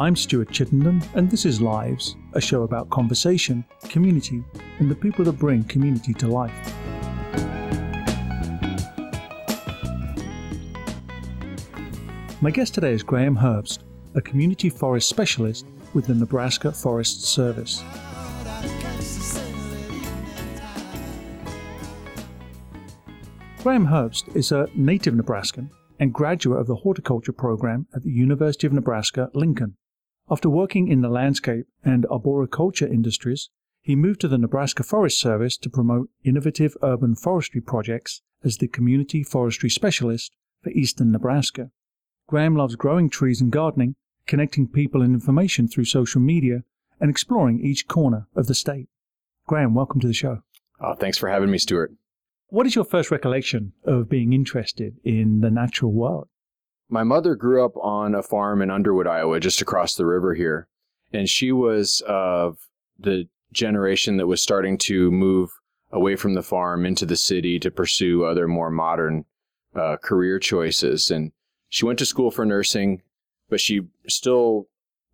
I'm Stuart Chittenden, and this is Lives, a show about conversation, community, and the people that bring community to life. My guest today is Graham Herbst, a community forest specialist with the Nebraska Forest Service. Graham Herbst is a native Nebraskan and graduate of the horticulture program at the University of Nebraska Lincoln. After working in the landscape and arboriculture industries, he moved to the Nebraska Forest Service to promote innovative urban forestry projects as the community forestry specialist for eastern Nebraska. Graham loves growing trees and gardening, connecting people and information through social media, and exploring each corner of the state. Graham, welcome to the show. Oh, thanks for having me, Stuart. What is your first recollection of being interested in the natural world? My mother grew up on a farm in Underwood, Iowa, just across the river here. And she was of the generation that was starting to move away from the farm into the city to pursue other more modern uh, career choices. And she went to school for nursing, but she still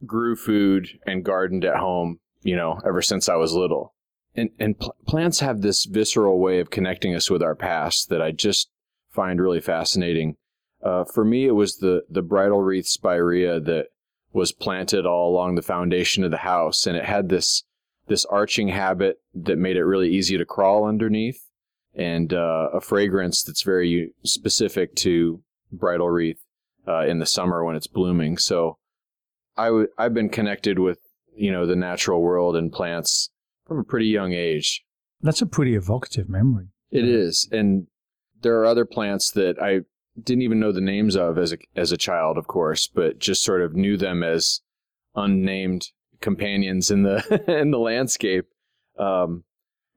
grew food and gardened at home, you know, ever since I was little and and pl- plants have this visceral way of connecting us with our past that I just find really fascinating. Uh, for me, it was the the bridal wreath spirea that was planted all along the foundation of the house, and it had this this arching habit that made it really easy to crawl underneath, and uh, a fragrance that's very specific to bridal wreath uh, in the summer when it's blooming. So, I w- I've been connected with you know the natural world and plants from a pretty young age. That's a pretty evocative memory. It is, and there are other plants that I didn't even know the names of as a as a child, of course, but just sort of knew them as unnamed companions in the in the landscape. Um,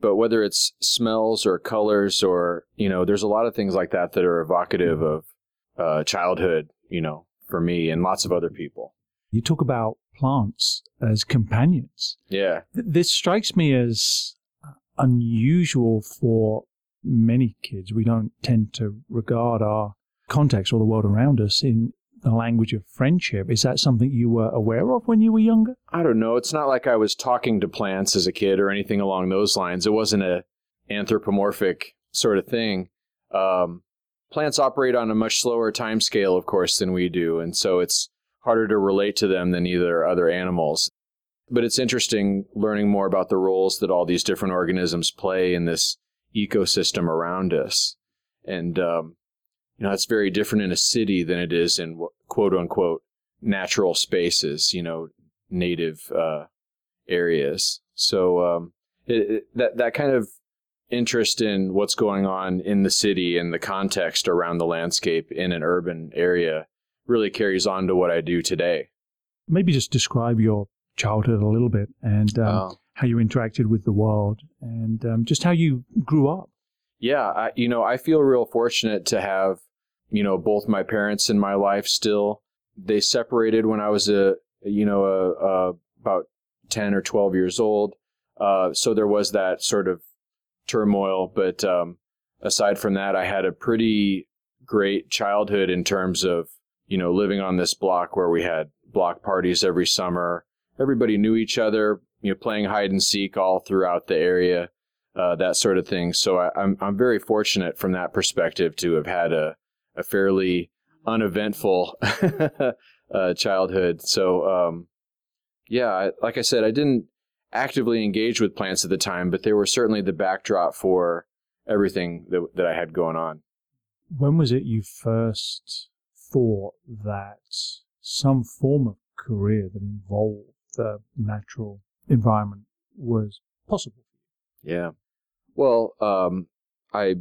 but whether it's smells or colors or you know, there's a lot of things like that that are evocative of uh, childhood. You know, for me and lots of other people. You talk about plants as companions. Yeah. This strikes me as unusual for many kids. We don't tend to regard our context or the world around us in the language of friendship. Is that something you were aware of when you were younger? I don't know. It's not like I was talking to plants as a kid or anything along those lines. It wasn't a anthropomorphic sort of thing. Um, plants operate on a much slower time scale, of course, than we do, and so it's harder to relate to them than either other animals. But it's interesting learning more about the roles that all these different organisms play in this ecosystem around us. And, um, you know, it's very different in a city than it is in quote unquote natural spaces, you know, native uh, areas. So um, it, it, that, that kind of interest in what's going on in the city and the context around the landscape in an urban area really carries on to what I do today. Maybe just describe your childhood a little bit and um, oh. how you interacted with the world and um, just how you grew up. Yeah, I, you know, I feel real fortunate to have, you know, both my parents in my life still. They separated when I was a, you know, a, a about 10 or 12 years old. Uh, so there was that sort of turmoil. But um, aside from that, I had a pretty great childhood in terms of you know, living on this block where we had block parties every summer. Everybody knew each other, you know, playing hide and seek all throughout the area, uh, that sort of thing. So I, I'm, I'm very fortunate from that perspective to have had a, a fairly uneventful uh, childhood. So, um, yeah, I, like I said, I didn't actively engage with plants at the time, but they were certainly the backdrop for everything that, that I had going on. When was it you first thought that some form of career that involved the natural environment was possible. Yeah. Well, um, I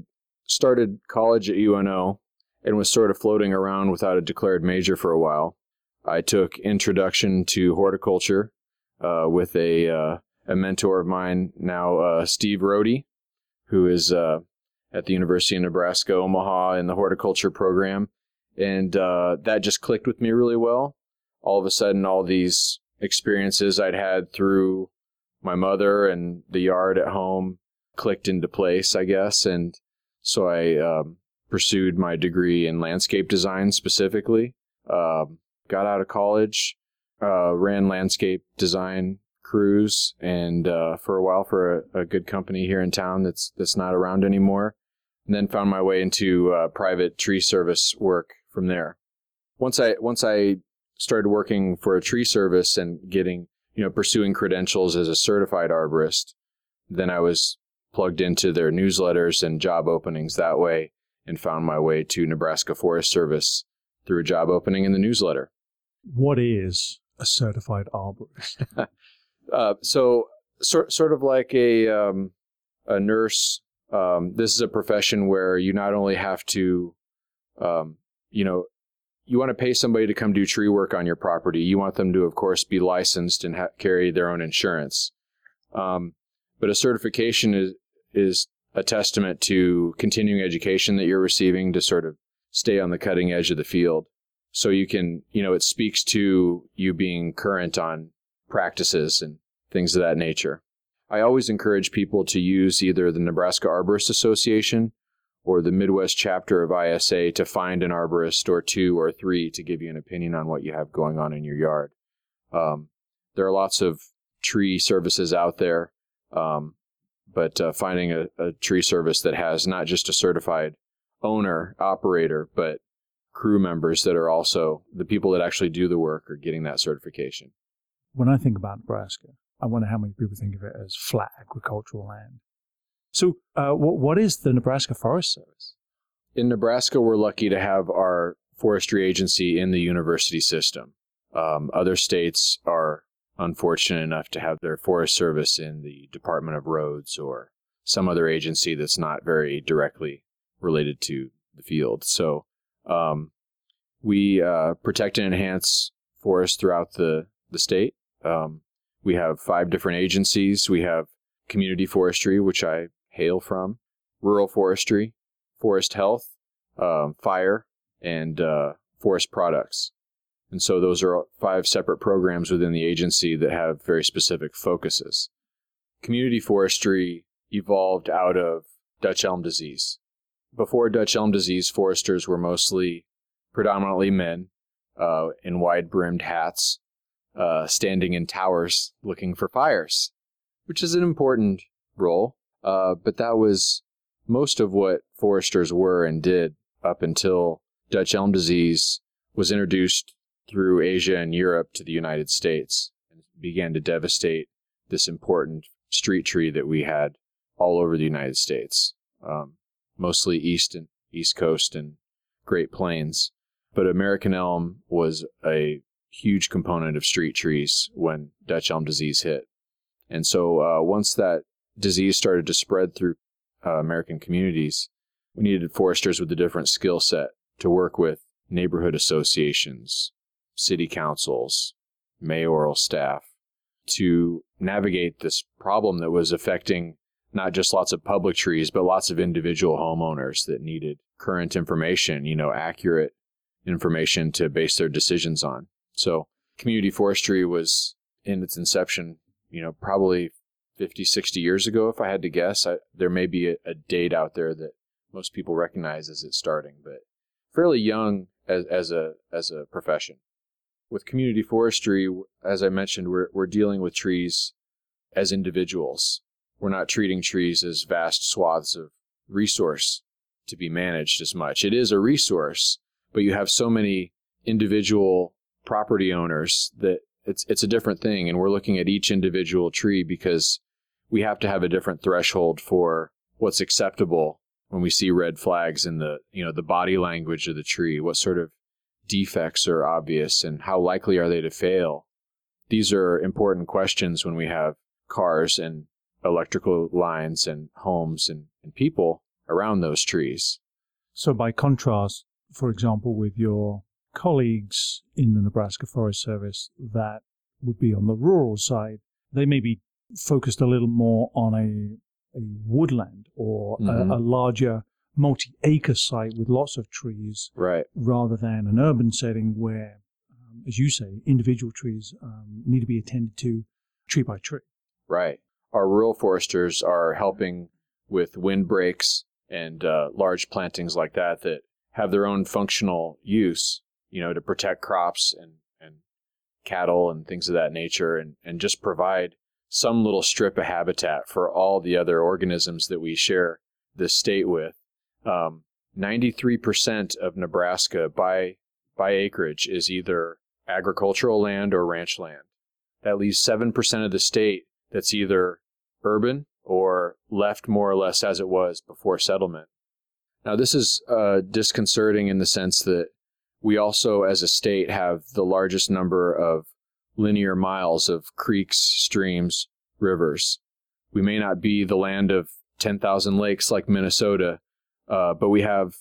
started college at UNO and was sort of floating around without a declared major for a while. I took introduction to horticulture uh, with a uh, a mentor of mine now, uh, Steve Rodie, who is uh, at the University of Nebraska Omaha in the horticulture program, and uh, that just clicked with me really well. All of a sudden, all these experiences I'd had through my mother and the yard at home clicked into place, I guess, and so I um, pursued my degree in landscape design specifically. Um, got out of college, uh, ran landscape design crews, and uh, for a while for a, a, good company here in town that's that's not around anymore. And then found my way into uh, private tree service work from there. Once I once I started working for a tree service and getting you know pursuing credentials as a certified arborist, then I was plugged into their newsletters and job openings that way, and found my way to Nebraska Forest Service through a job opening in the newsletter. What is a certified arborist? uh, so, sort sort of like a um, a nurse. Um, this is a profession where you not only have to, um, you know, you want to pay somebody to come do tree work on your property. You want them to, of course, be licensed and ha- carry their own insurance. Um, but a certification is is a testament to continuing education that you're receiving to sort of stay on the cutting edge of the field. So you can, you know, it speaks to you being current on practices and things of that nature. I always encourage people to use either the Nebraska Arborist Association or the Midwest chapter of ISA to find an arborist or two or three to give you an opinion on what you have going on in your yard. Um, there are lots of tree services out there, um, but uh, finding a, a tree service that has not just a certified owner, operator, but crew members that are also the people that actually do the work are getting that certification. When I think about Nebraska, I wonder how many people think of it as flat agricultural land. So, uh, what, what is the Nebraska Forest Service? In Nebraska, we're lucky to have our forestry agency in the university system. Um, other states are unfortunate enough to have their Forest Service in the Department of Roads or some other agency that's not very directly related to the field. So um, we uh, protect and enhance forests throughout the, the state. Um, we have five different agencies. We have community forestry, which I hail from, rural forestry, forest health, um, fire, and uh, forest products. And so those are five separate programs within the agency that have very specific focuses. Community forestry evolved out of Dutch elm disease. Before Dutch elm disease, foresters were mostly predominantly men uh, in wide brimmed hats, uh, standing in towers looking for fires, which is an important role. Uh, but that was most of what foresters were and did up until Dutch elm disease was introduced through Asia and Europe to the United States and began to devastate this important street tree that we had all over the United States, um, mostly east and east coast and Great Plains. But American elm was a huge component of street trees when Dutch elm disease hit. And so uh, once that disease started to spread through uh, American communities, we needed foresters with a different skill set to work with neighborhood associations, city councils, mayoral staff to navigate this problem that was affecting not just lots of public trees, but lots of individual homeowners that needed current information, you know, accurate information to base their decisions on. So community forestry was in its inception, you know, probably 50, 60 years ago, if I had to guess. I, there may be a, a date out there that most people recognize as it's starting, but fairly young as, as a as a profession with community forestry, as I mentioned, we're, we're dealing with trees as individuals. We're not treating trees as vast swaths of resource to be managed as much. It is a resource, but you have so many individual property owners that it's it's a different thing and we're looking at each individual tree because we have to have a different threshold for what's acceptable when we see red flags in the you know the body language of the tree what sort of defects are obvious and how likely are they to fail? These are important questions when we have cars and electrical lines and homes and, and people around those trees. So, by contrast, for example, with your colleagues in the Nebraska Forest Service that would be on the rural side, they may be focused a little more on a, a woodland or mm-hmm. a, a, larger multi-acre site with lots of trees, right? Rather than an urban setting where, um, as you say, individual trees um, need to be attended to tree by tree. Right. Our rural foresters are helping with windbreaks and uh, large plantings like that that have their own functional use, you know, to protect crops and and cattle and things of that nature and, and just provide some little strip of habitat for all the other organisms that we share this state with. Um, 93% of Nebraska by, by acreage is either agricultural land or ranch land. That leaves 7% of the state that's either urban or left more or less as it was before settlement. Now, this is uh, disconcerting in the sense that we also, as a state, have the largest number of linear miles of creeks, streams, rivers. We may not be the land of 10,000 lakes like Minnesota, uh, but we have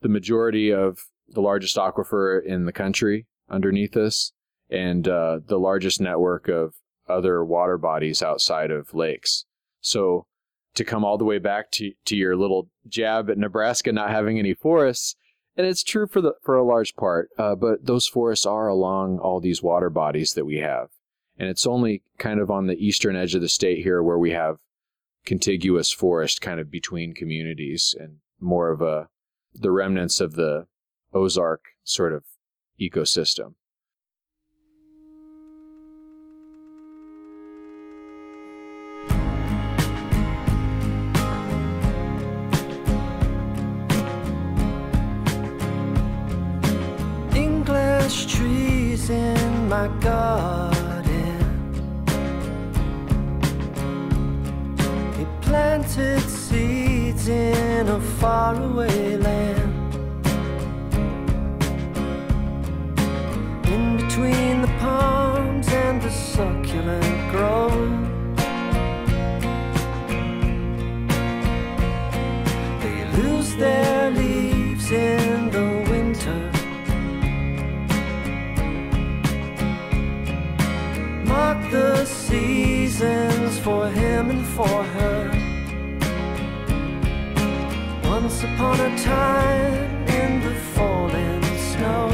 the majority of the largest aquifer in the country underneath us and uh, the largest network of other water bodies outside of lakes. So to come all the way back to, to your little jab at Nebraska not having any forests, and it's true for the for a large part, uh, but those forests are along all these water bodies that we have, and it's only kind of on the eastern edge of the state here where we have contiguous forest kind of between communities and more of a the remnants of the Ozark sort of ecosystem. English trees in my garden. Faraway land. In between the palms and the succulent grove. They lose their leaves in the winter. Mark the seasons for him and for her. Upon a time in the falling snow,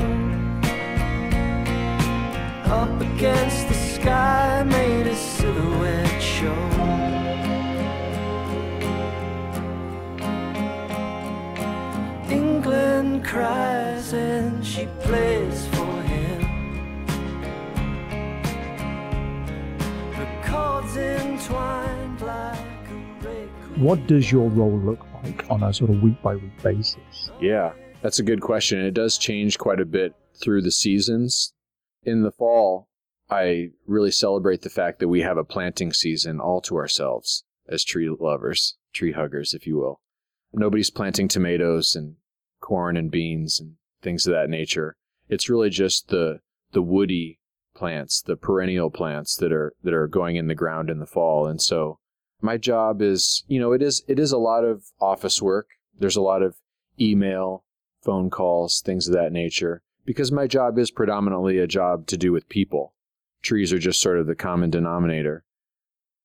up against the sky made a silhouette show. England cries and she plays for him. What does your role look like on a sort of week by week basis? Yeah, that's a good question. It does change quite a bit through the seasons. In the fall, I really celebrate the fact that we have a planting season all to ourselves as tree lovers, tree huggers, if you will. Nobody's planting tomatoes and corn and beans and things of that nature. It's really just the the woody plants, the perennial plants that are that are going in the ground in the fall. And so my job is, you know, it is it is a lot of office work. There's a lot of email, phone calls, things of that nature because my job is predominantly a job to do with people. Trees are just sort of the common denominator.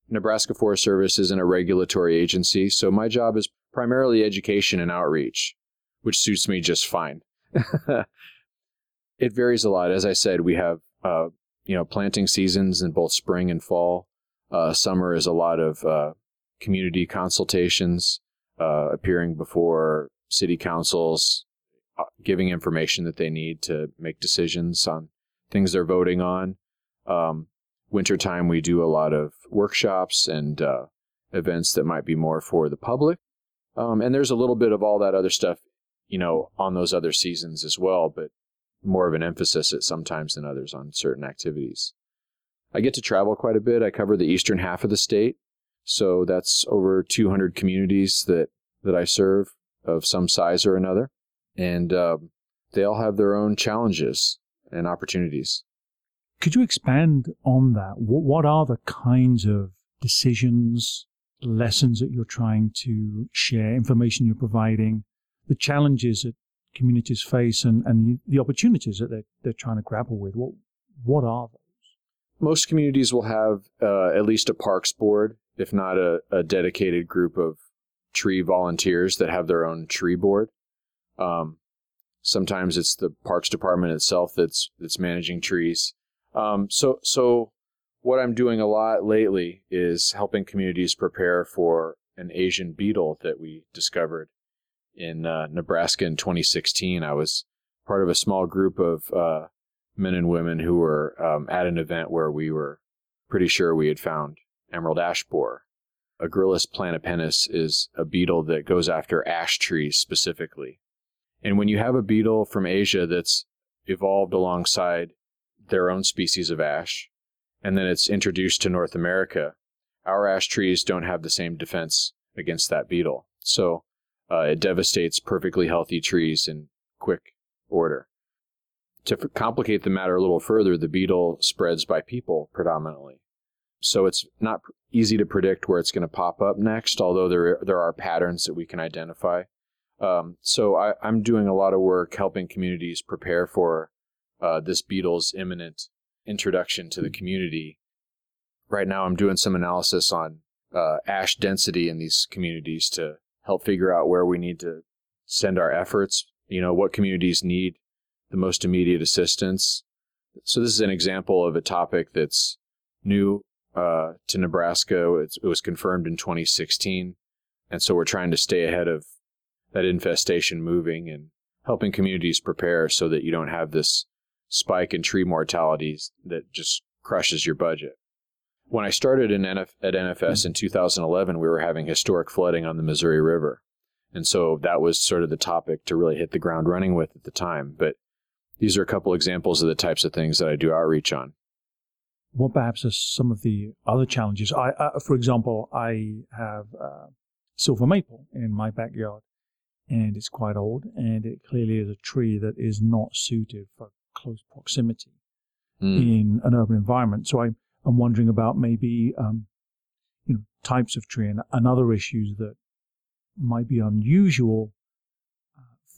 Nebraska Forest Service isn't a regulatory agency, so my job is primarily education and outreach, which suits me just fine. it varies a lot. As I said, we have uh, you know, planting seasons in both spring and fall. Uh, summer is a lot of uh, community consultations, uh, appearing before city councils, uh, giving information that they need to make decisions on things they're voting on. Um, wintertime, we do a lot of workshops and uh, events that might be more for the public. Um, and there's a little bit of all that other stuff, you know, on those other seasons as well. But more of an emphasis at sometimes than others on certain activities. I get to travel quite a bit. I cover the eastern half of the state, so that's over 200 communities that that I serve of some size or another, and uh, they all have their own challenges and opportunities. Could you expand on that? What, what are the kinds of decisions, lessons that you're trying to share, information you're providing, the challenges that communities face and, and the opportunities that they're, they're trying to grapple with? What, what are those? Most communities will have uh, at least a parks board, if not a, a, dedicated group of tree volunteers that have their own tree board. Um, sometimes it's the parks department itself that's that's managing trees. Um, so so what I'm doing a lot lately is helping communities prepare for an Asian beetle that we discovered in uh, Nebraska in 2016. I was part of a small group of uh, men and women who were um, at an event where we were pretty sure we had found emerald ash borer. Agrilus planipennis is a beetle that goes after ash trees specifically. And when you have a beetle from Asia that's evolved alongside their own species of ash, and then it's introduced to North America, our ash trees don't have the same defense against that beetle. So uh, it devastates perfectly healthy trees in quick order. To complicate the matter a little further, the beetle spreads by people predominantly. So it's not easy to predict where it's going to pop up next, although there, there are patterns that we can identify. Um, so I, I'm doing a lot of work helping communities prepare for uh, this beetle's imminent introduction to the community. Right now, I'm doing some analysis on uh, ash density in these communities to help figure out where we need to send our efforts. You know, what communities need the most immediate assistance. So this is an example of a topic that's new uh, to Nebraska. It's, it was confirmed in 2016, and so we're trying to stay ahead of that infestation moving and helping communities prepare so that you don't have this spike in tree mortalities that just crushes your budget. When I started NF- at NFS in 2011, we were having historic flooding on the Missouri River. And so that was sort of the topic to really hit the ground running with at the time. But these are a couple examples of the types of things that I do outreach on. What perhaps are some of the other challenges? I, uh, for example, I have uh, silver maple in my backyard, and it's quite old, and it clearly is a tree that is not suited for close proximity Mm. in an urban environment. So I, I'm wondering about maybe um, you know types of tree and, and other issues that might be unusual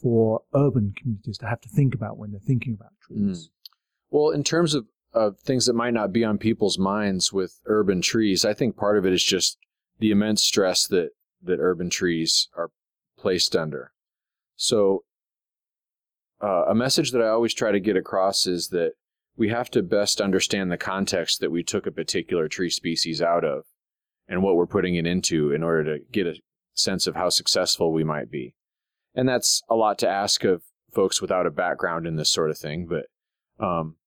for urban communities to have to think about when they're thinking about trees. Well, in terms of, of things that might not be on people's minds with urban trees, I think part of it is just the immense stress that, that urban trees are placed under. So, uh, a message that I always try to get across is that we have to best understand the context that we took a particular tree species out of and what we're putting it into in order to get a sense of how successful we might be. And that's a lot to ask of folks without a background in this sort of thing, but um,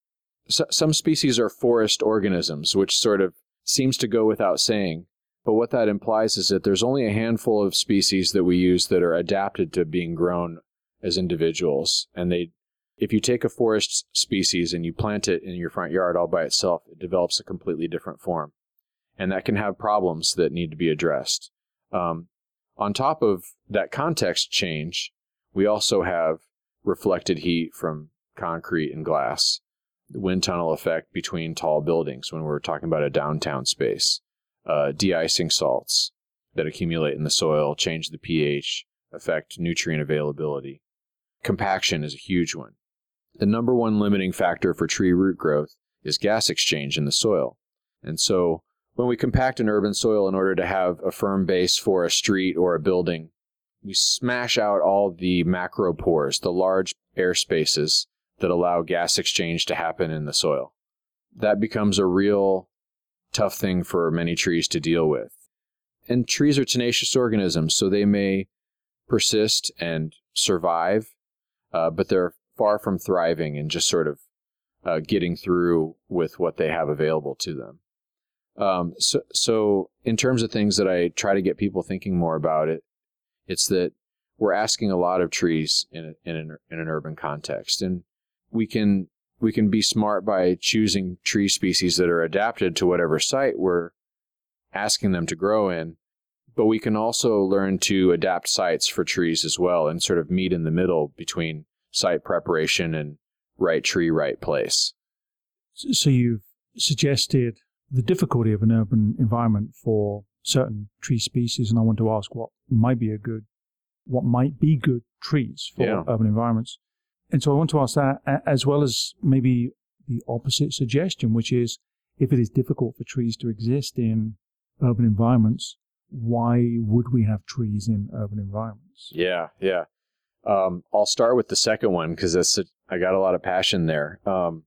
so, some species are forest organisms, which sort of seems to go without saying. But what that implies is that there's only a handful of species that we use that are adapted to being grown as individuals. And they, if you take a forest species and you plant it in your front yard all by itself, it develops a completely different form. And that can have problems that need to be addressed. Um, on top of that context change, we also have reflected heat from concrete and glass, the wind tunnel effect between tall buildings when we're talking about a downtown space, uh, de-icing salts that accumulate in the soil, change the pH, affect nutrient availability. Compaction is a huge one. The number one limiting factor for tree root growth is gas exchange in the soil. And so when we compact an urban soil in order to have a firm base for a street or a building, we smash out all the macropores, the large air spaces that allow gas exchange to happen in the soil. That becomes a real tough thing for many trees to deal with. And trees are tenacious organisms, so they may persist and survive, uh, but they're far from thriving and just sort of uh, getting through with what they have available to them. Um, so, so in terms of things that I try to get people thinking more about it, it's that we're asking a lot of trees in a, in an, in an urban context, and we can we can be smart by choosing tree species that are adapted to whatever site we're asking them to grow in. But we can also learn to adapt sites for trees as well, and sort of meet in the middle between site preparation and right tree, right place. So you've suggested the difficulty of an urban environment for certain tree species, and I want to ask what might be a good, what might be good trees for Yeah. urban environments. And so I want to ask that, as well as maybe the opposite suggestion, which is if it is difficult for trees to exist in urban environments, why would we have trees in urban environments? Yeah, yeah. Um, I'll start with the second one because I got a lot of passion there. Um,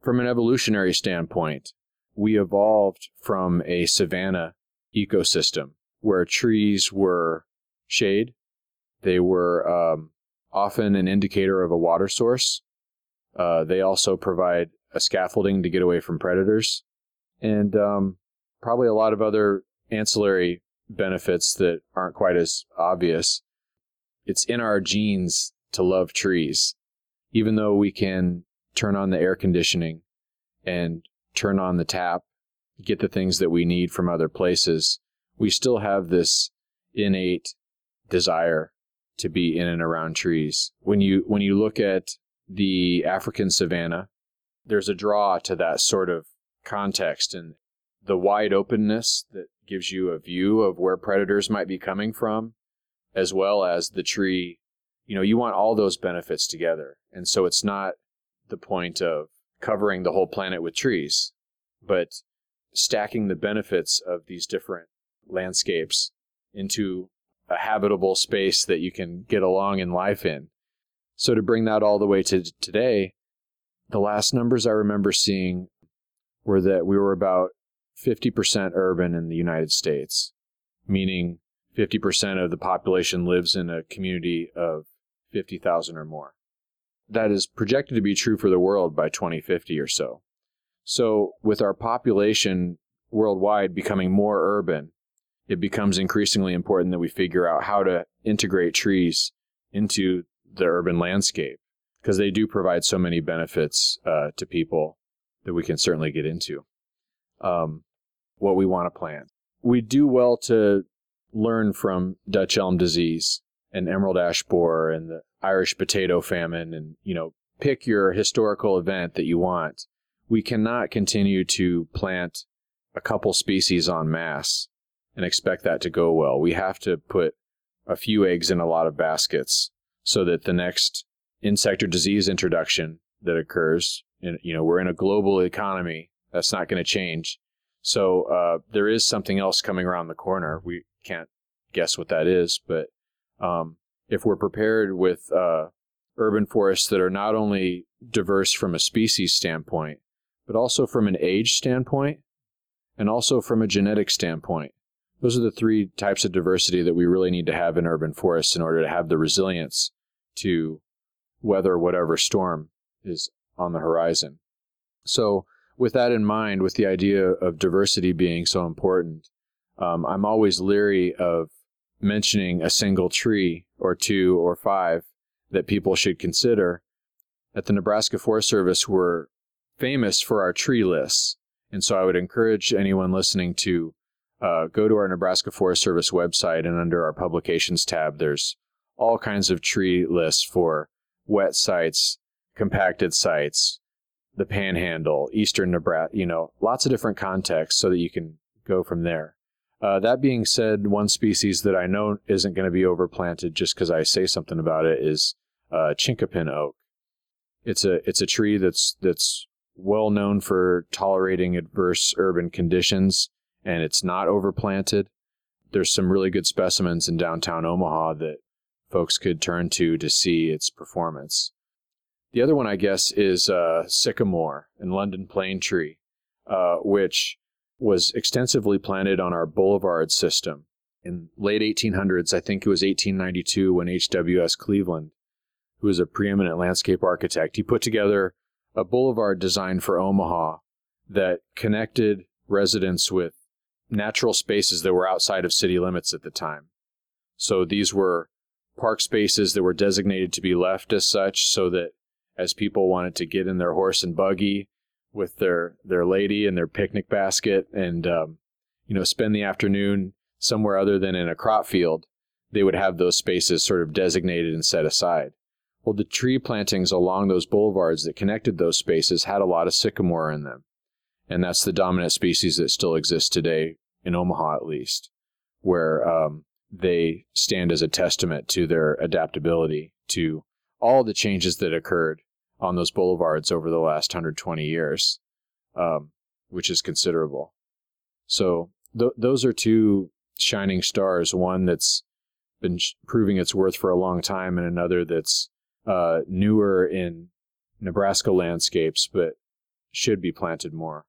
from an evolutionary standpoint, we evolved from a savanna ecosystem where trees were shade. They were um, often an indicator of a water source. Uh, they also provide a scaffolding to get away from predators, and um, probably a lot of other ancillary benefits that aren't quite as obvious. It's in our genes to love trees, even though we can turn on the air conditioning and turn on the tap, get the things that we need from other places. We still have this innate desire to be in and around trees. When you when you look at the African savanna, there's a draw to that sort of context and the wide openness that gives you a view of where predators might be coming from, as well as the tree. You know, you want all those benefits together. And so it's not the point of covering the whole planet with trees, but stacking the benefits of these different landscapes into a habitable space that you can get along in life in. So to bring that all the way to today, the last numbers I remember seeing were that we were about 50% urban in the United States, meaning 50% of the population lives in a community of 50,000 or more. That is projected to be true for the world by 2050 or so. So, with our population worldwide becoming more urban, it becomes increasingly important that we figure out how to integrate trees into the urban landscape because they do provide so many benefits uh, to people that we can certainly get into. Um, what we want to plant. We do well to learn from Dutch elm disease and emerald ash borer and the Irish potato famine and, you know, pick your historical event that you want. We cannot continue to plant a couple species en masse and expect that to go well. We have to put a few eggs in a lot of baskets so that the next insect or disease introduction that occurs, and you know, we're in a global economy. That's not going to change. So uh, there is something else coming around the corner. We can't guess what that is, but um, if we're prepared with uh, urban forests that are not only diverse from a species standpoint, but also from an age standpoint, and also from a genetic standpoint. Those are the three types of diversity that we really need to have in urban forests in order to have the resilience to weather whatever storm is on the horizon. So with that in mind, with the idea of diversity being so important, um, I'm always leery of mentioning a single tree or two or five that people should consider. At the Nebraska Forest Service, we're famous for our tree lists. And so I would encourage anyone listening to uh, go to our Nebraska Forest Service website and under our publications tab, there's all kinds of tree lists for wet sites, compacted sites, the panhandle, eastern Nebraska, you know, lots of different contexts so that you can go from there. Uh, that being said, one species that I know isn't going to be overplanted just because I say something about it is uh, chinkapin oak. It's a it's a tree that's that's well known for tolerating adverse urban conditions, and it's not overplanted. There's some really good specimens in downtown Omaha that folks could turn to to see its performance. The other one, I guess, is uh, sycamore and London plane tree, uh, which was extensively planted on our boulevard system in late 1800s. I think it was 1892 when H.W.S. Cleveland, who was a preeminent landscape architect, he put together a boulevard design for Omaha that connected residents with natural spaces that were outside of city limits at the time. So these were park spaces that were designated to be left as such so that as people wanted to get in their horse and buggy with their their lady and their picnic basket and um, you know spend the afternoon somewhere other than in a crop field they would have those spaces sort of designated and set aside. Well the tree plantings along those boulevards that connected those spaces had a lot of sycamore in them. And that's the dominant species that still exists today in omaha at least where um, they stand as a testament to their adaptability to all the changes that occurred on those boulevards over the last 120 years, um, which is considerable. So th- those are two shining stars. One that's been sh- proving its worth for a long time, and another that's uh, newer in Nebraska landscapes, but should be planted more.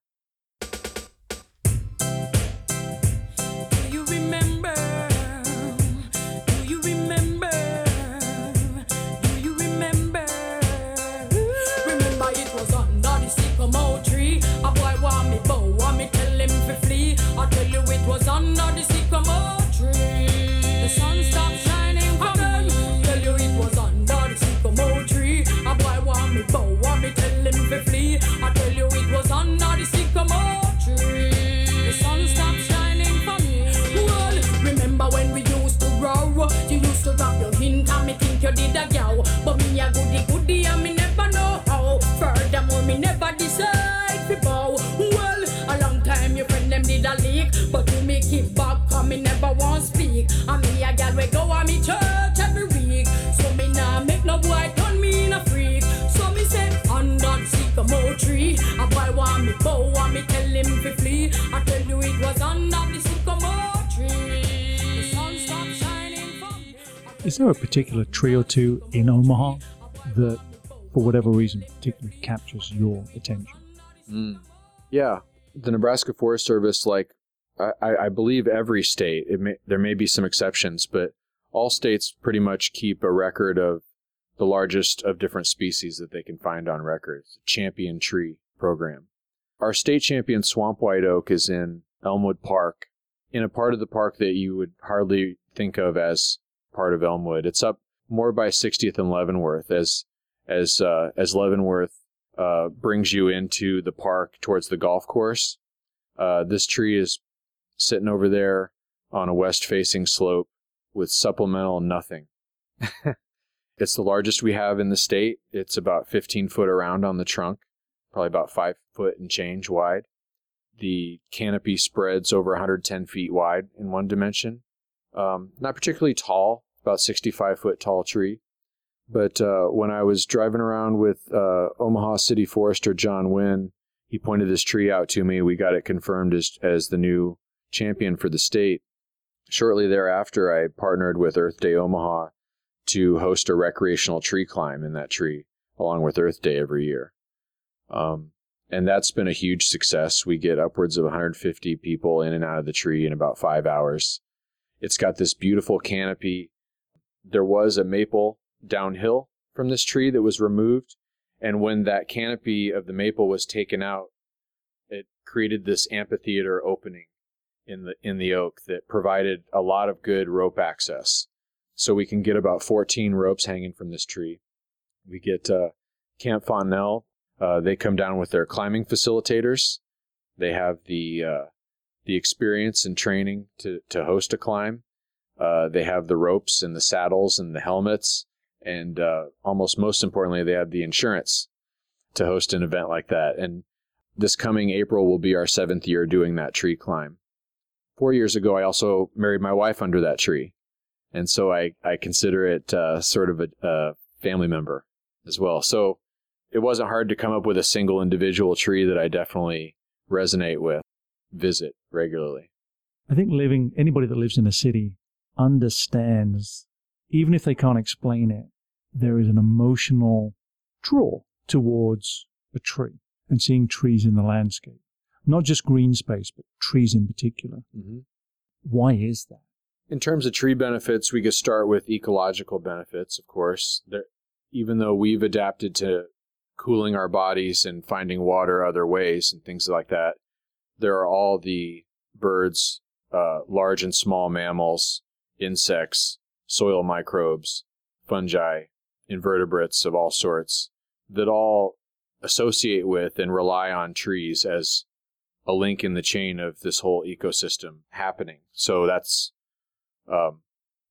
me never want speak. Me a gal we go on me church every week. So me nah make no boy turn me in a freak. So me say, tree. A boy want me bow, want me tell him to flee. I tell you it was. The. Is there a particular tree or two in Omaha that, for whatever reason, particularly captures your attention? Mm. Yeah, the Nebraska Forest Service like I, I believe every state, it may, there may be some exceptions, but all states pretty much keep a record of the largest of different species that they can find on record. Champion tree program. Our state champion swamp white oak is in Elmwood Park, in a part of the park that you would hardly think of as part of Elmwood. It's up more by 60th and Leavenworth as as uh, as Leavenworth uh, brings you into the park towards the golf course. Uh, this tree is sitting over there on a west facing slope with supplemental nothing. it's the largest we have in the state. It's about 15 foot around on the trunk, probably about five foot and change wide. The canopy spreads over 110 feet wide in one dimension. Um, not particularly tall, about 65 foot tall tree. But uh, when I was driving around with uh, Omaha City Forester John Wynn, he pointed this tree out to me. We got it confirmed as, as the new champion for the state. Shortly thereafter, I partnered with Earth Day Omaha to host a recreational tree climb in that tree, along with Earth Day every year. Um, and that's been a huge success. We get upwards of 150 people in and out of the tree in about five hours. It's got this beautiful canopy. There was a maple downhill from this tree that was removed. And when that canopy of the maple was taken out, it created this amphitheater opening in the in the oak that provided a lot of good rope access. So we can get about 14 ropes hanging from this tree. We get uh, Camp Fontenelle. Uh, they come down with their climbing facilitators. They have the uh, the experience and training to to host a climb. Uh, they have the ropes and the saddles and the helmets and uh, almost most importantly, they have the insurance to host an event like that. And this coming April will be our seventh year doing that tree climb. Four years ago, I also married my wife under that tree, and so I I consider it uh, sort of a, a family member as well. So it wasn't hard to come up with a single individual tree that I definitely resonate with, visit regularly. I think living anybody that lives in a city understands even if they can't explain it, there is an emotional draw towards a tree and seeing trees in the landscape. Not just green space, but trees in particular. Mm-hmm. Why is that? In terms of tree benefits, we could start with ecological benefits, of course. There, even though we've adapted to cooling our bodies and finding water other ways and things like that, there are all the birds, uh, large and small mammals, insects, soil microbes, fungi, invertebrates of all sorts that all associate with and rely on trees as a link in the chain of this whole ecosystem happening. So that's um,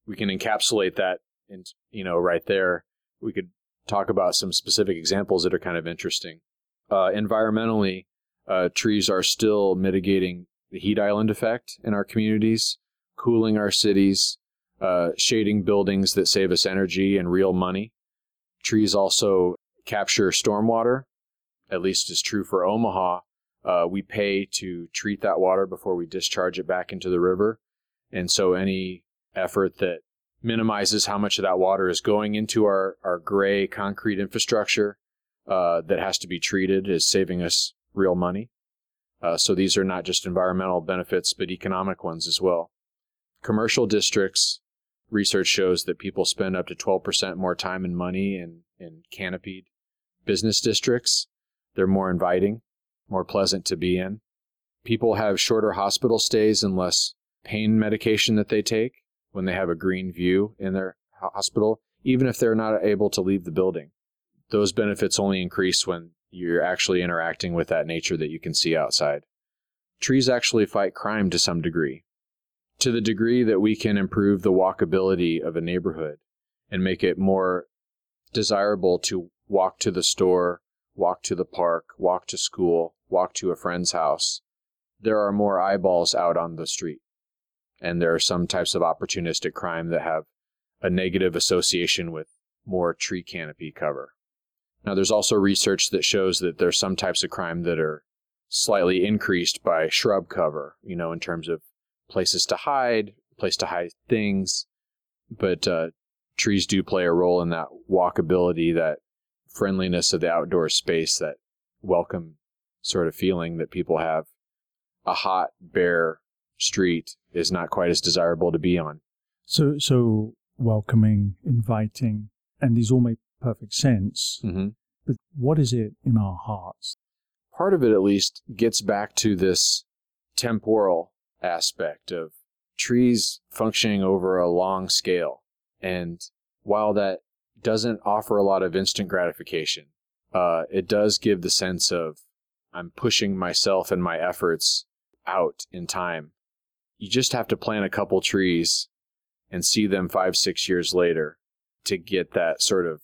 we can encapsulate that in you know right there. We could talk about some specific examples that are kind of interesting. Uh, environmentally, uh, trees are still mitigating the heat island effect in our communities, cooling our cities, uh, shading buildings that save us energy and real money. Trees also capture stormwater, at least is true for Omaha. Uh, we pay to treat that water before we discharge it back into the river. And so any effort that minimizes how much of that water is going into our, our gray concrete infrastructure uh, that has to be treated is saving us real money. Uh, so these are not just environmental benefits, but economic ones as well. Commercial districts research shows that people spend up to 12% more time and money in, in canopied business districts. They're more inviting, more pleasant to be in. People have shorter hospital stays and less pain medication that they take when they have a green view in their hospital, even if they're not able to leave the building. Those benefits only increase when you're actually interacting with that nature that you can see outside. Trees actually fight crime to some degree to the degree that we can improve the walkability of a neighborhood and make it more desirable to walk to the store, walk to the park, walk to school, walk to a friend's house, there are more eyeballs out on the street. And there are some types of opportunistic crime that have a negative association with more tree canopy cover. Now, there's also research that shows that there's some types of crime that are slightly increased by shrub cover, you know, in terms of places to hide, place to hide things. But uh, trees do play a role in that walkability, that friendliness of the outdoor space, that welcome sort of feeling that people have. A hot, bare street is not quite as desirable to be on. So, so welcoming, inviting, and these all make perfect sense. Mm-hmm. But what is it in our hearts? Part of it, at least, gets back to this temporal aspect of trees functioning over a long scale. And while that doesn't offer a lot of instant gratification, uh, it does give the sense of I'm pushing myself and my efforts out in time. You just have to plant a couple trees and see them five, six years later to get that sort of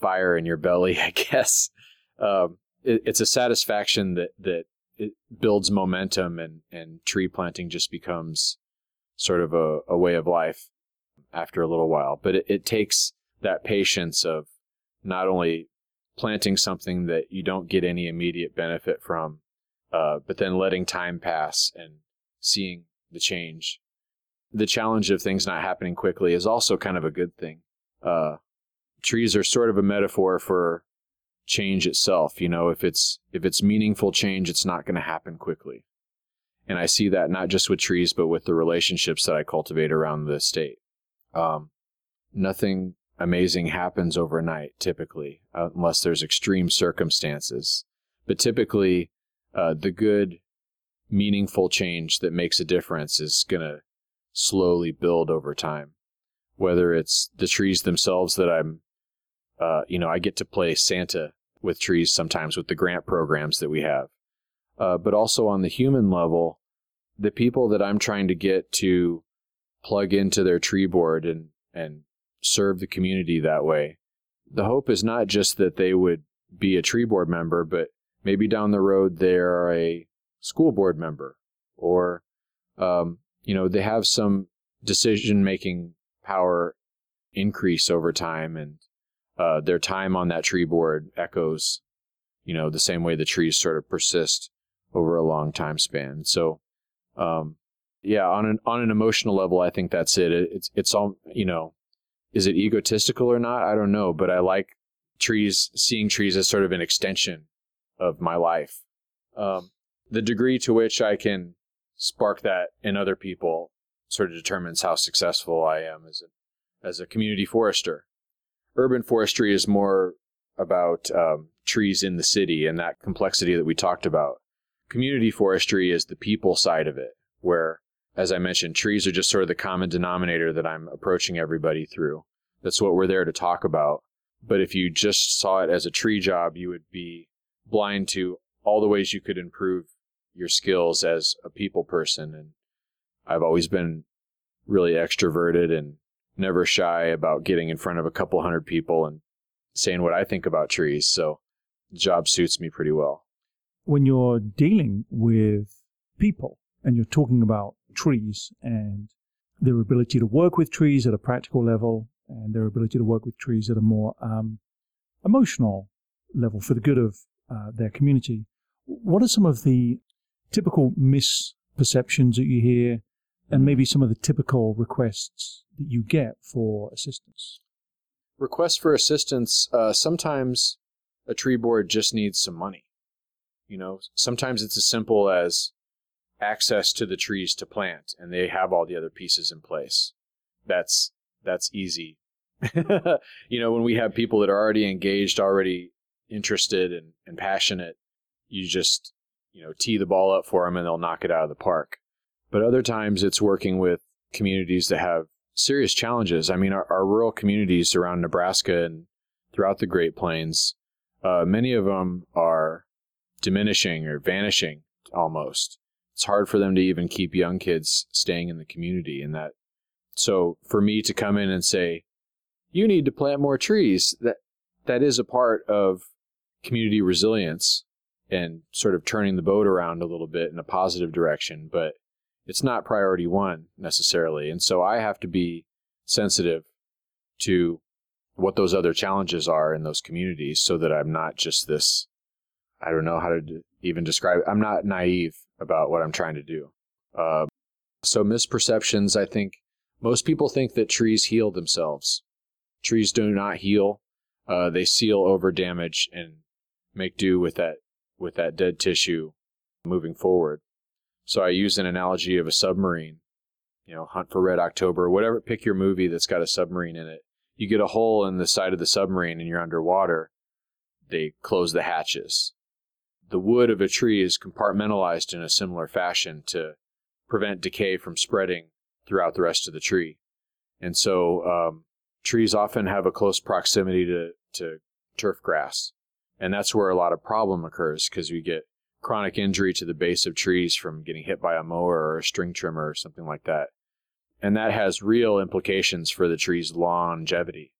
fire in your belly, I guess. Um, it, it's a satisfaction that, that it builds momentum and, and tree planting just becomes sort of a, a way of life after a little while. But it, it takes that patience of not only planting something that you don't get any immediate benefit from, uh, but then letting time pass and seeing the change. The challenge of things not happening quickly is also kind of a good thing. Uh, trees are sort of a metaphor for change itself. You know, if it's if it's meaningful change, it's not going to happen quickly. And I see that not just with trees, but with the relationships that I cultivate around the state. Um, nothing amazing happens overnight, typically, uh, unless there's extreme circumstances. But typically, uh, the good, meaningful change that makes a difference is going to slowly build over time. Whether it's the trees themselves that I'm, uh, you know, I get to play Santa with trees sometimes with the grant programs that we have. Uh, but also on the human level, the people that I'm trying to get to plug into their tree board and, and serve the community that way. The hope is not just that they would be a tree board member, but maybe down the road they're a school board member or, um, you know, they have some decision making power increase over time and uh, their time on that tree board echoes, you know, the same way the trees sort of persist over a long time span. So, um, yeah, on an on an emotional level, I think that's it. it. It's it's all you know. Is it egotistical or not? I don't know, but I like trees, seeing trees as sort of an extension of my life. Um, the degree to which I can spark that in other people sort of determines how successful I am as a as a community forester urban forestry is more about um, trees in the city and that complexity that we talked about. Community forestry is the people side of it, where, as I mentioned, trees are just sort of the common denominator that I'm approaching everybody through. That's what we're there to talk about. But if you just saw it as a tree job, you would be blind to all the ways you could improve your skills as a people person. And I've always been really extroverted and never shy about getting in front of a couple hundred people and saying what I think about trees. So the job suits me pretty well. When you're dealing with people and you're talking about trees and their ability to work with trees at a practical level and their ability to work with trees at a more um, emotional level for the good of uh, their community, what are some of the typical misperceptions that you hear and maybe some of the typical requests that you get for assistance? Requests for assistance, uh, sometimes a tree board just needs some money. You know, sometimes it's as simple as access to the trees to plant and they have all the other pieces in place. That's, that's easy. you know, when we have people that are already engaged, already interested and, and passionate, you just, you know, tee the ball up for them and they'll knock it out of the park. But other times it's working with communities that have serious challenges. I mean, our, our rural communities around Nebraska and throughout the Great Plains, uh, many of them are diminishing or vanishing almost. It's hard for them to even keep young kids staying in the community. And that, so for me to come in and say, you need to plant more trees, that, that is a part of community resilience and sort of turning the boat around a little bit in a positive direction. But it's not priority one necessarily. And so I have to be sensitive to what those other challenges are in those communities so that I'm not just this I don't know how to even describe it. I'm not naive about what I'm trying to do. Uh, so misperceptions, I think most people think that trees heal themselves. Trees do not heal. Uh, they seal over damage and make do with that with that dead tissue moving forward. So I use an analogy of a submarine. You know, Hunt for Red October, whatever. Pick your movie that's got a submarine in it. You get a hole in the side of the submarine and you're underwater. They close the hatches. The wood of a tree is compartmentalized in a similar fashion to prevent decay from spreading throughout the rest of the tree. And so um, trees often have a close proximity to, to turf grass. And that's where a lot of problem occurs because we get chronic injury to the base of trees from getting hit by a mower or a string trimmer or something like that. And that has real implications for the tree's longevity.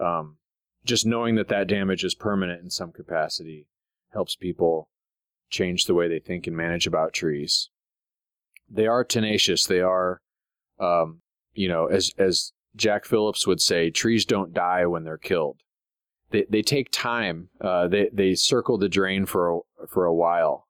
Um, just knowing that that damage is permanent in some capacity helps people change the way they think and manage about trees. They are tenacious. They are, um, you know, as as Jack Phillips would say, trees don't die when they're killed. They they take time. Uh, they they circle the drain for a, for a while,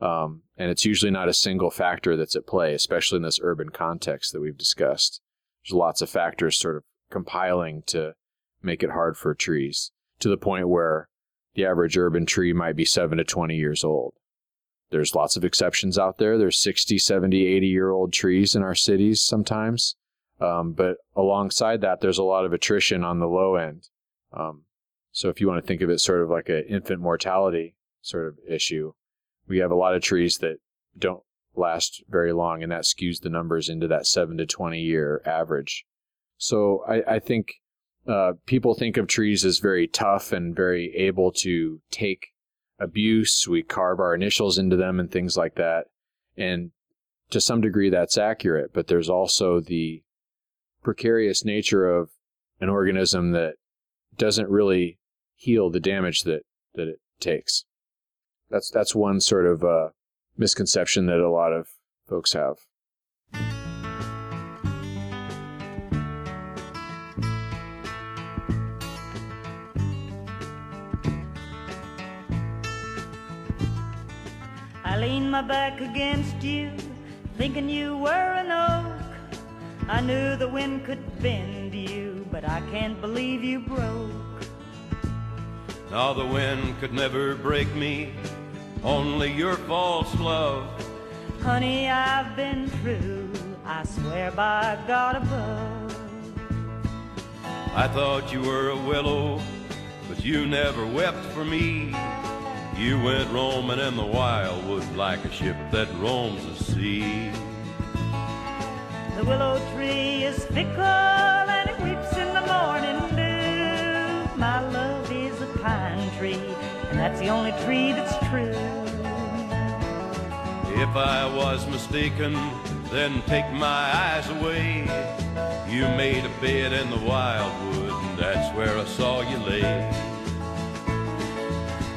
um, and it's usually not a single factor that's at play, especially in this urban context that we've discussed. There's lots of factors sort of compiling to make it hard for trees to the point where the average urban tree might be 7 to 20 years old. There's lots of exceptions out there. There's 60, 70, 80 year old trees in our cities sometimes. Um, but alongside that, there's a lot of attrition on the low end. Um, so if you want to think of it sort of like an infant mortality sort of issue, we have a lot of trees that don't last very long, and that skews the numbers into that 7 to 20 year average. So I, I think uh, people think of trees as very tough and very able to take abuse. We carve our initials into them and things like that. And to some degree, that's accurate. But there's also the precarious nature of an organism that doesn't really heal the damage that, that it takes. That's that's one sort of uh, misconception that a lot of folks have. I leaned my back against you, thinking you were an oak. I knew the wind could bend you, but I can't believe you broke. Now the wind could never break me, only your false love. Honey, I've been true, I swear by God above. I thought you were a willow, but you never wept for me. You went roaming in the wildwood like a ship that roams the sea. The willow tree is fickle and it weeps in the morning dew. My love is a pine tree, and that's the only tree that's true. If I was mistaken, then take my eyes away. You made a bed in the wildwood, and that's where I saw you lay.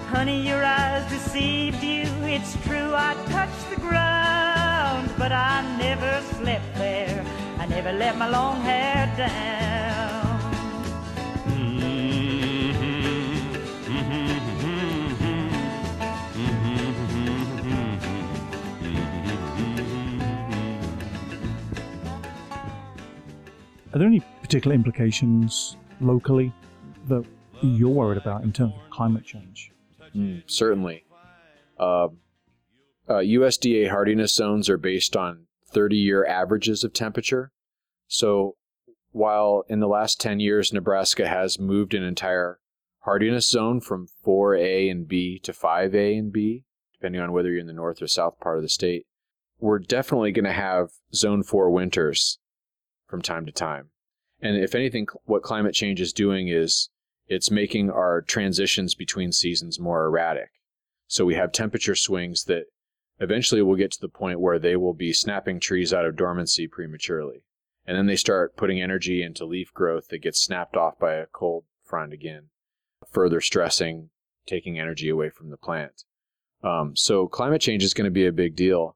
Honey, your eyes deceived you. It's true, I touched the ground, but I never slept there. I never let my long hair down. Are there any particular implications locally that you're worried about in terms of climate change? Mm, certainly. Um, uh, USDA hardiness zones are based on 30 year averages of temperature. So while in the last 10 years, Nebraska has moved an entire hardiness zone from 4A and B to 5A and B, depending on whether you're in the north or south part of the state, we're definitely going to have zone 4 winters from time to time. And if anything, what climate change is doing is it's making our transitions between seasons more erratic. So we have temperature swings that eventually will get to the point where they will be snapping trees out of dormancy prematurely. And then they start putting energy into leaf growth that gets snapped off by a cold front again, further stressing, taking energy away from the plant. Um, so climate change is going to be a big deal.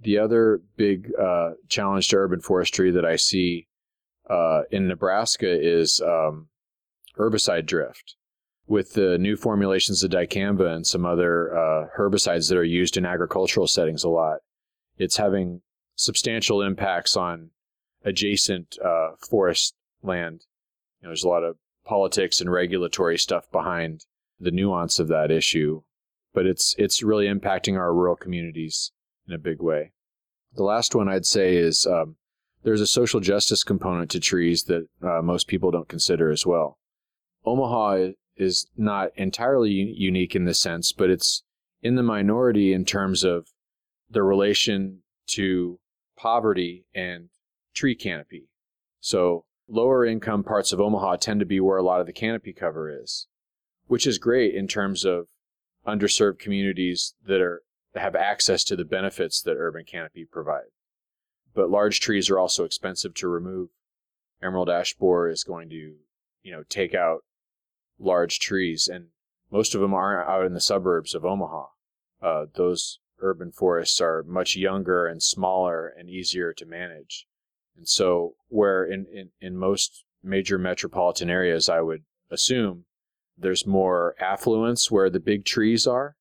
The other big uh, challenge to urban forestry that I see uh, in Nebraska is um, herbicide drift. with the new formulations of dicamba and some other uh, herbicides that are used in agricultural settings a lot, it's having substantial impacts on adjacent uh, forest land. You know, there's a lot of politics and regulatory stuff behind the nuance of that issue, but it's it's really impacting our rural communities in a big way. The last one I'd say is um, there's a social justice component to trees that uh, most people don't consider as well. Omaha is not entirely unique in this sense, but it's in the minority in terms of the relation to poverty and tree canopy. So lower income parts of Omaha tend to be where a lot of the canopy cover is, which is great in terms of underserved communities that are have access to the benefits that urban canopy provide. But large trees are also expensive to remove. Emerald ash borer is going to, you know, take out large trees, and most of them are out in the suburbs of Omaha. Uh, those urban forests are much younger and smaller and easier to manage. And so, where in, in, in most major metropolitan areas, I would assume there's more affluence where the big trees are,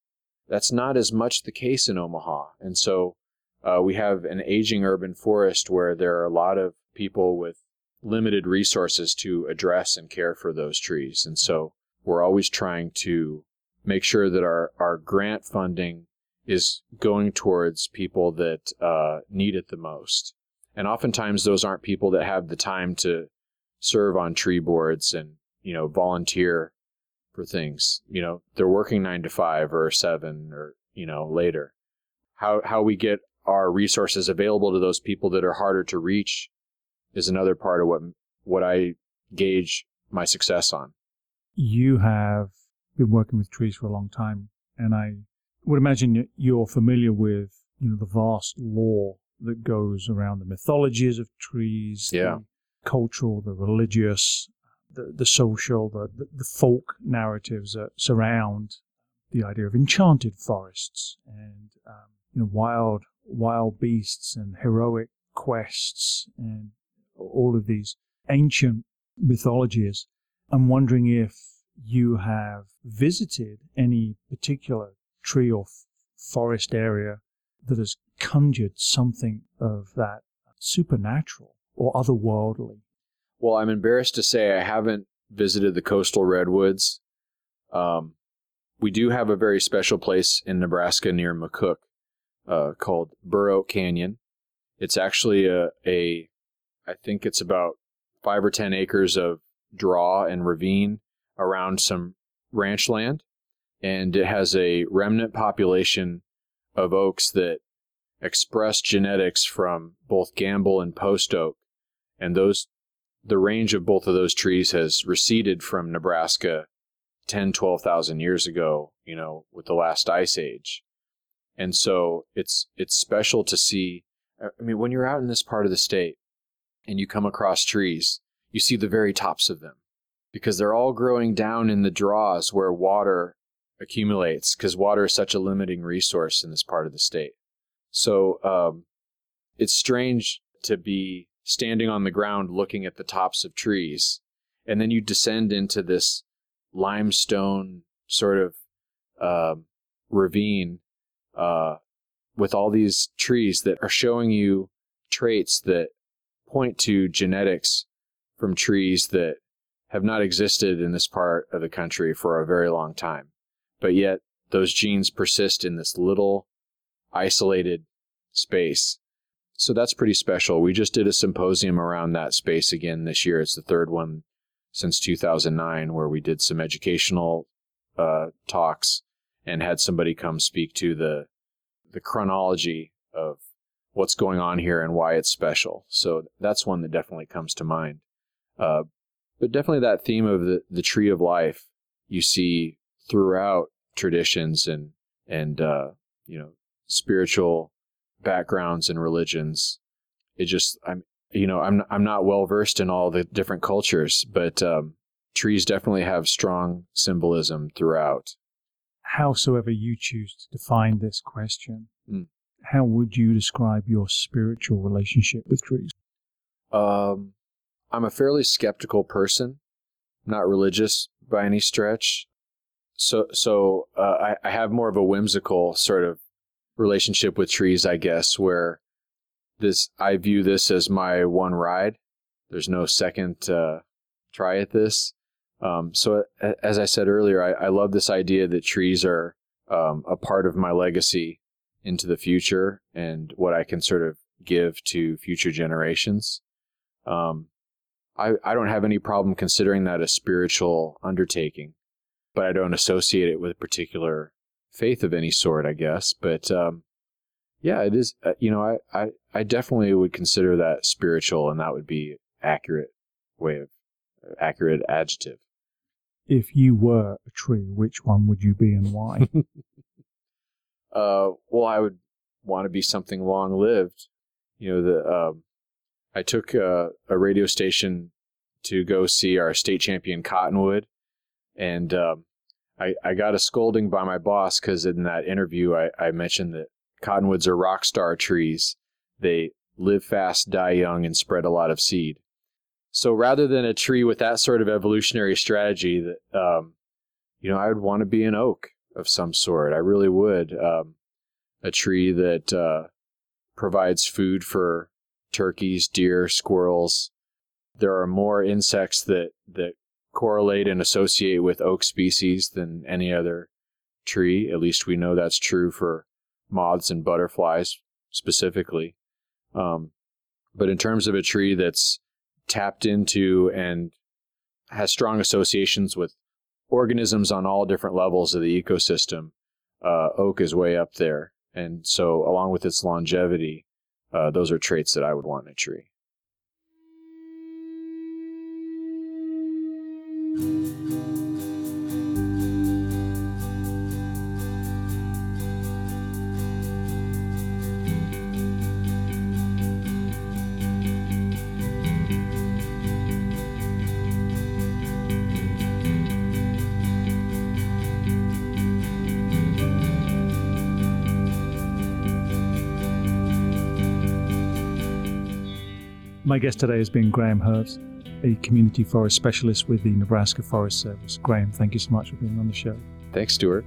that's not as much the case in Omaha. And so, uh, we have an aging urban forest where there are a lot of people with limited resources to address and care for those trees. And so, we're always trying to make sure that our, our grant funding is going towards people that uh, need it the most. And oftentimes those aren't people that have the time to serve on tree boards and, you know, volunteer for things. You know, they're working nine to five or seven or, you know, later. How, how we get our resources available to those people that are harder to reach is another part of what, what I gauge my success on. You have been working with trees for a long time, and I would imagine you're familiar with, you know, the vast lore that goes around the mythologies of trees, yeah. the cultural, the religious, the, the social, the, the, folk narratives that surround the idea of enchanted forests and um, you know wild wild beasts and heroic quests and all of these ancient mythologies. I'm wondering if you have visited any particular tree or f- forest area that has conjured something of that supernatural or otherworldly? Well, I'm embarrassed to say I haven't visited the coastal redwoods. Um, we do have a very special place in Nebraska near McCook uh, called Burr Oak Canyon. It's actually a, a, I think it's about five or ten acres of draw and ravine around some ranch land, and it has a remnant population of oaks that express genetics from both Gambel and post oak, and those the range of both of those trees has receded from Nebraska 10, 12,000 years ago, you know, with the last ice age. And so it's it's special to see I mean when you're out in this part of the state and you come across trees, you see the very tops of them because they're all growing down in the draws where water accumulates because water is such a limiting resource in this part of the state. So um, it's strange to be standing on the ground looking at the tops of trees, and then you descend into this limestone sort of uh, ravine uh, with all these trees that are showing you traits that point to genetics from trees that have not existed in this part of the country for a very long time. But yet, those genes persist in this little isolated space. So that's pretty special. We just did a symposium around that space again this year. It's the third one since 2009 where we did some educational uh, talks and had somebody come speak to the the chronology of what's going on here and why it's special. So that's one that definitely comes to mind. Uh, but definitely that theme of the, the tree of life you see throughout traditions and and uh, you know spiritual backgrounds and religions. It just I'm you know I'm I'm not well versed in all the different cultures, but um, trees definitely have strong symbolism throughout. Howsoever you choose to define this question, Mm. How would you describe your spiritual relationship with trees? Um, I'm a fairly skeptical person, not religious by any stretch. so so uh, I, I have more of a whimsical sort of relationship with trees, I guess, where this I view this as my one ride. There's no second uh, try at this. Um, so as I said earlier, I, I, love this idea that trees are um, a part of my legacy into the future and what I can sort of give to future generations. Um, I, I don't have any problem considering that a spiritual undertaking but I don't associate it with a particular faith of any sort, I guess. But um, yeah, it is. Uh, you know, I, I I definitely would consider that spiritual, and that would be accurate way of uh, accurate adjective. If you were a tree, which one would you be and why? uh, well, I would want to be something long lived. You know, the um, I took a, a radio station to go see our state champion Cottonwood, and um, I, I got a scolding by my boss because in that interview I, I mentioned that cottonwoods are rock star trees. They live fast, die young, and spread a lot of seed. So rather than a tree with that sort of evolutionary strategy, that um, you know, I would want to be an oak of some sort. I really would. Um, a tree that uh, provides food for turkeys, deer, squirrels. There are more insects that that correlate and associate with oak species than any other tree. At least we know that's true for moths and butterflies specifically. Um, but in terms of a tree that's tapped into and has strong associations with organisms on all different levels of the ecosystem, uh, oak is way up there. And so, along with its longevity, uh, those are traits that I would want in a tree. My guest today has been Graham Herbst, a community forest specialist with the Nebraska Forest Service. Graham, thank you so much for being on the show. Thanks, Stuart.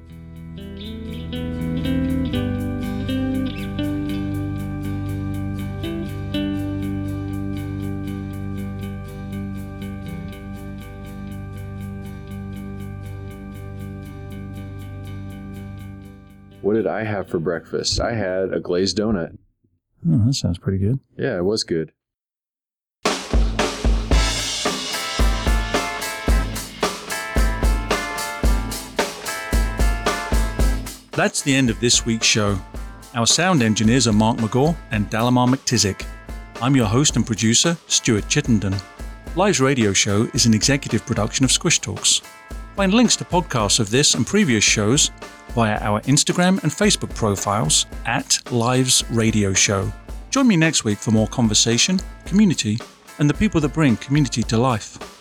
What did I have for breakfast? I had a glazed donut. Oh, that sounds pretty good. Yeah, it was good. That's the end of this week's show. Our sound engineers are Mark McGaw and Dalamar McTizick. I'm your host and producer, Stuart Chittenden. Live's radio show is an executive production of Squish Talks. Find links to podcasts of this and previous shows via our Instagram and Facebook profiles at Lives Radio Show. Join me next week for more conversation, community, and the people that bring community to life.